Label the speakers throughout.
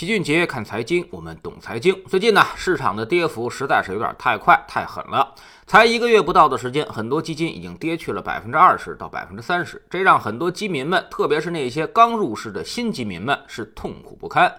Speaker 1: 齐俊杰看财经，我们懂财经。最近呢，市场的跌幅实在是有点太快、太狠了。才一个月不到的时间，很多基金已经跌去了百分之二十到百分之三十，这让很多基民们，特别是那些刚入市的新基民们，是痛苦不堪。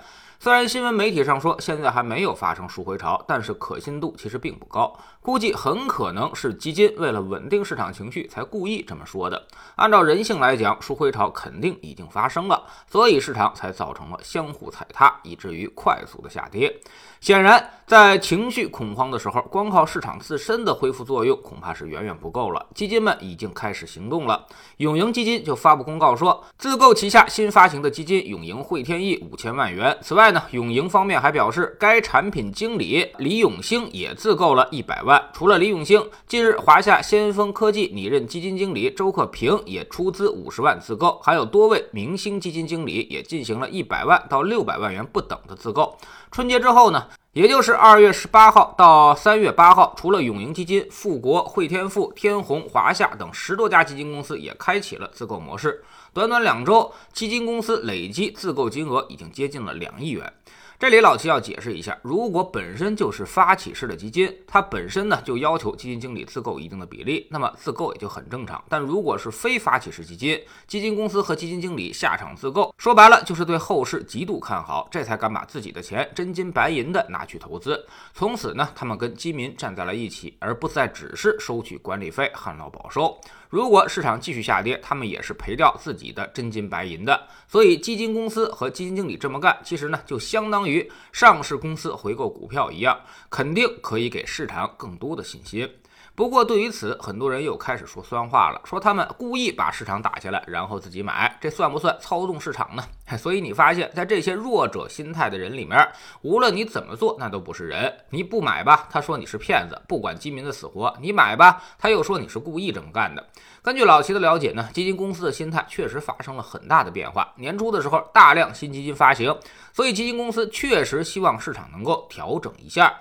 Speaker 1: 虽然新闻媒体上说现在还没有发生赎回潮，但是可信度其实并不高，估计很可能是基金为了稳定市场情绪才故意这么说的。按照人性来讲，赎回潮肯定已经发生了，所以市场才造成了相互踩踏，以至于快速的下跌。显然，在情绪恐慌的时候，光靠市场自身的恢复作用恐怕是远远不够了。基金们已经开始行动了，永盈基金就发布公告说，自购旗下新发行的基金永盈汇天翼五千万元。此外呢，永盈方面还表示，该产品经理李永兴也自购了一百万。除了李永兴，近日华夏先锋科技拟任基金经理周克平也出资五十万自购，还有多位明星基金经理也进行了一百万到六百万元不等的自购。春节之后呢？也就是二月十八号到三月八号，除了永盈基金、富国、汇添富、天弘、华夏等十多家基金公司也开启了自购模式。短短两周，基金公司累计自购金额已经接近了两亿元。这里老齐要解释一下，如果本身就是发起式的基金，它本身呢就要求基金经理自购一定的比例，那么自购也就很正常。但如果是非发起式基金，基金公司和基金经理下场自购，说白了就是对后市极度看好，这才敢把自己的钱真金白银的拿去投资。从此呢，他们跟基民站在了一起，而不再只是收取管理费，旱涝保收。如果市场继续下跌，他们也是赔掉自己的真金白银的。所以，基金公司和基金经理这么干，其实呢，就相当于上市公司回购股票一样，肯定可以给市场更多的信心。不过，对于此，很多人又开始说酸话了，说他们故意把市场打下来，然后自己买，这算不算操纵市场呢？所以你发现，在这些弱者心态的人里面，无论你怎么做，那都不是人。你不买吧，他说你是骗子，不管基民的死活；你买吧，他又说你是故意这么干的。根据老齐的了解呢，基金公司的心态确实发生了很大的变化。年初的时候，大量新基金发行，所以基金公司确实希望市场能够调整一下。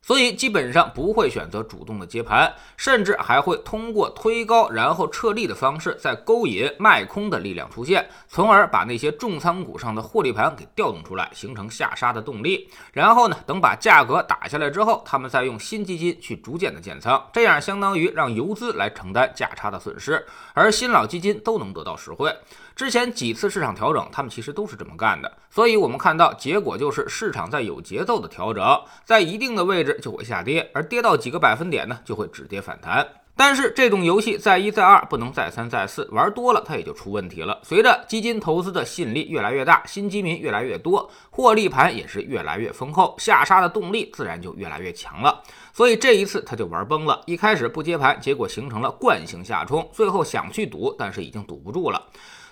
Speaker 1: 所以基本上不会选择主动的接盘，甚至还会通过推高然后撤利的方式，再勾引卖空的力量出现，从而把那些重仓股上的获利盘给调动出来，形成下杀的动力。然后呢，等把价格打下来之后，他们再用新基金去逐渐的建仓，这样相当于让游资来承担价差的损失，而新老基金都能得到实惠。之前几次市场调整，他们其实都是这么干的，所以我们看到结果就是市场在有节奏的调整，在一定的位置就会下跌，而跌到几个百分点呢，就会止跌反弹。但是这种游戏再一再二不能再三再四，玩多了它也就出问题了。随着基金投资的吸引力越来越大，新基民越来越多，获利盘也是越来越丰厚，下杀的动力自然就越来越强了。所以这一次他就玩崩了，一开始不接盘，结果形成了惯性下冲，最后想去赌，但是已经赌不住了。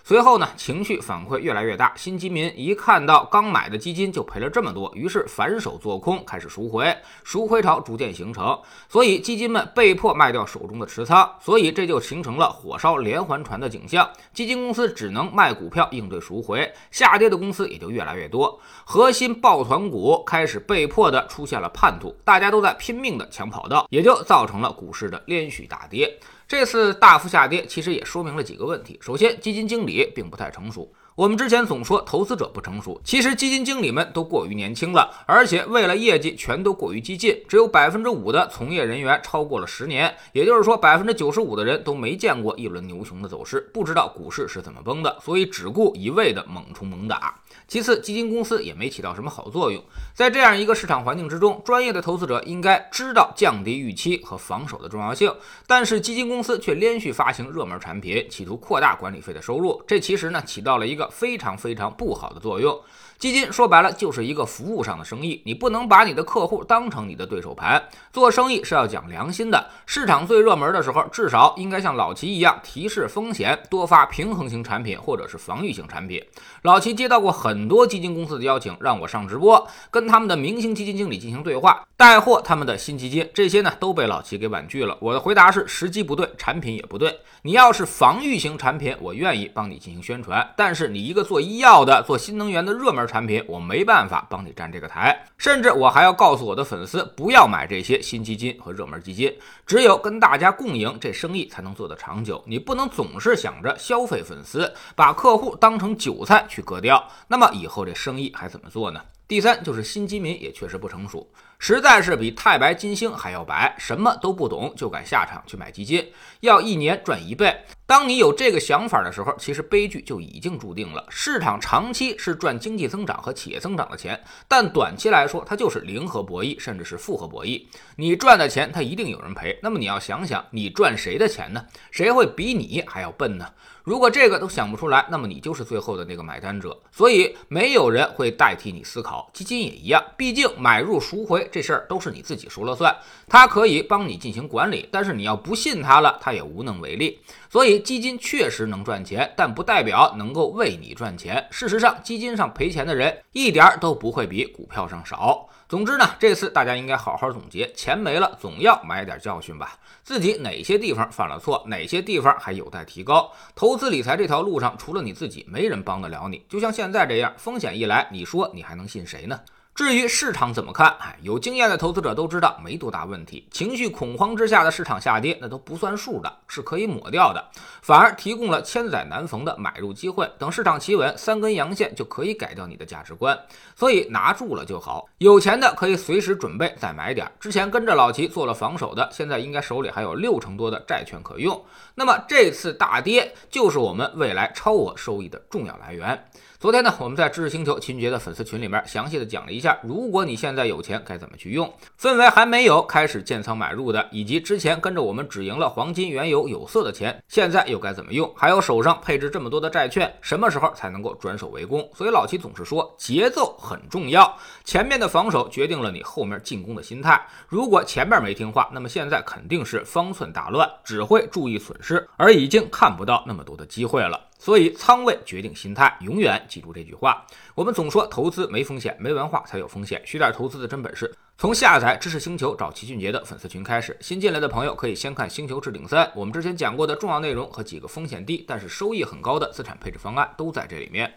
Speaker 1: 随后呢，情绪反馈越来越大，新基民一看到刚买的基金就赔了这么多，于是反手做空，开始赎回，赎回潮逐渐形成，所以基金们被迫卖掉手中的持仓，所以这就形成了火烧连环船的景象。基金公司只能卖股票应对赎回，下跌的公司也就越来越多，核心抱团股开始被迫的出现了叛徒，大家都在拼命的抢跑道，也就造成了股市的连续大跌。这次大幅下跌，其实也说明了几个问题。首先，基金经理并不太成熟。我们之前总说投资者不成熟，其实基金经理们都过于年轻了，而且为了业绩全都过于激进。只有百分之五的从业人员超过了十年，也就是说，百分之九十五的人都没见过一轮牛熊的走势，不知道股市是怎么崩的，所以只顾一味的猛冲猛打。其次，基金公司也没起到什么好作用。在这样一个市场环境之中，专业的投资者应该知道降低预期和防守的重要性，但是基金公司却连续发行热门产品，企图扩大管理费的收入。这其实呢，起到了一个非常非常不好的作用。基金说白了就是一个服务上的生意，你不能把你的客户当成你的对手盘。做生意是要讲良心的。市场最热门的时候，至少应该像老齐一样提示风险，多发平衡型产品或者是防御型产品。老齐接到过很多基金公司的邀请，让我上直播，跟他们的明星基金经理进行对话，带货他们的新基金。这些呢都被老齐给婉拒了。我的回答是：时机不对，产品也不对。你要是防御型产品，我愿意帮你进行宣传。但是你一个做医药的、做新能源的热门产品，我没办法帮你站这个台。甚至我还要告诉我的粉丝，不要买这些新基金和热门基金。只有跟大家共赢，这生意才能做得长久。你不能总是想着消费粉丝，把客户当成韭菜去割掉。那么以后这生意还怎么做呢？第三就是新基民也确实不成熟，实在是比太白金星还要白，什么都不懂就敢下场去买基金，要一年赚一倍。当你有这个想法的时候，其实悲剧就已经注定了。市场长期是赚经济增长和企业增长的钱，但短期来说，它就是零和博弈，甚至是负和博弈。你赚的钱，它一定有人赔。那么你要想想，你赚谁的钱呢？谁会比你还要笨呢？如果这个都想不出来，那么你就是最后的那个买单者。所以没有人会代替你思考，基金也一样。毕竟买入赎回这事儿都是你自己说了算，他可以帮你进行管理，但是你要不信他了，他也无能为力。所以基金确实能赚钱，但不代表能够为你赚钱。事实上，基金上赔钱的人一点都不会比股票上少。总之呢，这次大家应该好好总结，钱没了总要买点教训吧。自己哪些地方犯了错，哪些地方还有待提高。投资理财这条路上，除了你自己，没人帮得了你。就像现在这样，风险一来，你说你还能信谁呢？至于市场怎么看，哎，有经验的投资者都知道没多大问题。情绪恐慌之下的市场下跌，那都不算数的，是可以抹掉的，反而提供了千载难逢的买入机会。等市场企稳，三根阳线就可以改掉你的价值观，所以拿住了就好。有钱的可以随时准备再买点。之前跟着老齐做了防守的，现在应该手里还有六成多的债券可用。那么这次大跌就是我们未来超额收益的重要来源。昨天呢，我们在知识星球秦杰的粉丝群里面详细的讲了一下，如果你现在有钱该怎么去用，氛围还没有开始建仓买入的，以及之前跟着我们只赢了黄金、原油、有色的钱，现在又该怎么用？还有手上配置这么多的债券，什么时候才能够转守为攻？所以老齐总是说，节奏很重要，前面的防守决定了你后面进攻的心态。如果前面没听话，那么现在肯定是方寸大乱，只会注意损失，而已经看不到那么多的机会了。所以仓位决定心态，永远记住这句话。我们总说投资没风险，没文化才有风险。学点投资的真本事，从下载知识星球找齐俊杰的粉丝群开始。新进来的朋友可以先看《星球置顶三》，我们之前讲过的重要内容和几个风险低但是收益很高的资产配置方案都在这里面。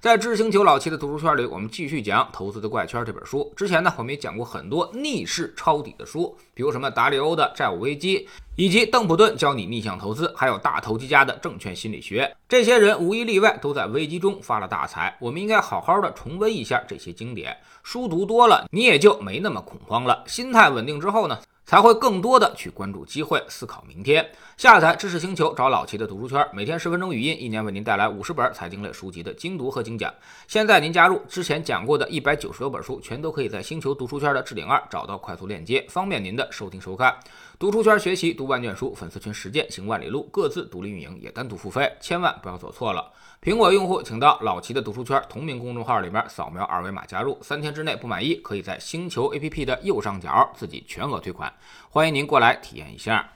Speaker 1: 在知识星球老七的读书圈里，我们继续讲《投资的怪圈》这本书。之前呢，我们也讲过很多逆势抄底的书，比如什么达里欧的《债务危机》，以及邓普顿教你逆向投资，还有大投机家的《证券心理学》。这些人无一例外都在危机中发了大财。我们应该好好的重温一下这些经典。书读多了，你也就没那么恐慌了。心态稳定之后呢？才会更多的去关注机会，思考明天。下载知识星球，找老齐的读书圈，每天十分钟语音，一年为您带来五十本财经类书籍的精读和精讲。现在您加入，之前讲过的一百九十多本书，全都可以在星球读书圈的置顶二找到快速链接，方便您的收听收看。读书圈学习读万卷书，粉丝群实践行万里路，各自独立运营也单独付费，千万不要走错了。苹果用户请到老齐的读书圈同名公众号里面扫描二维码加入，三天之内不满意，可以在星球 APP 的右上角自己全额退款。欢迎您过来体验一下。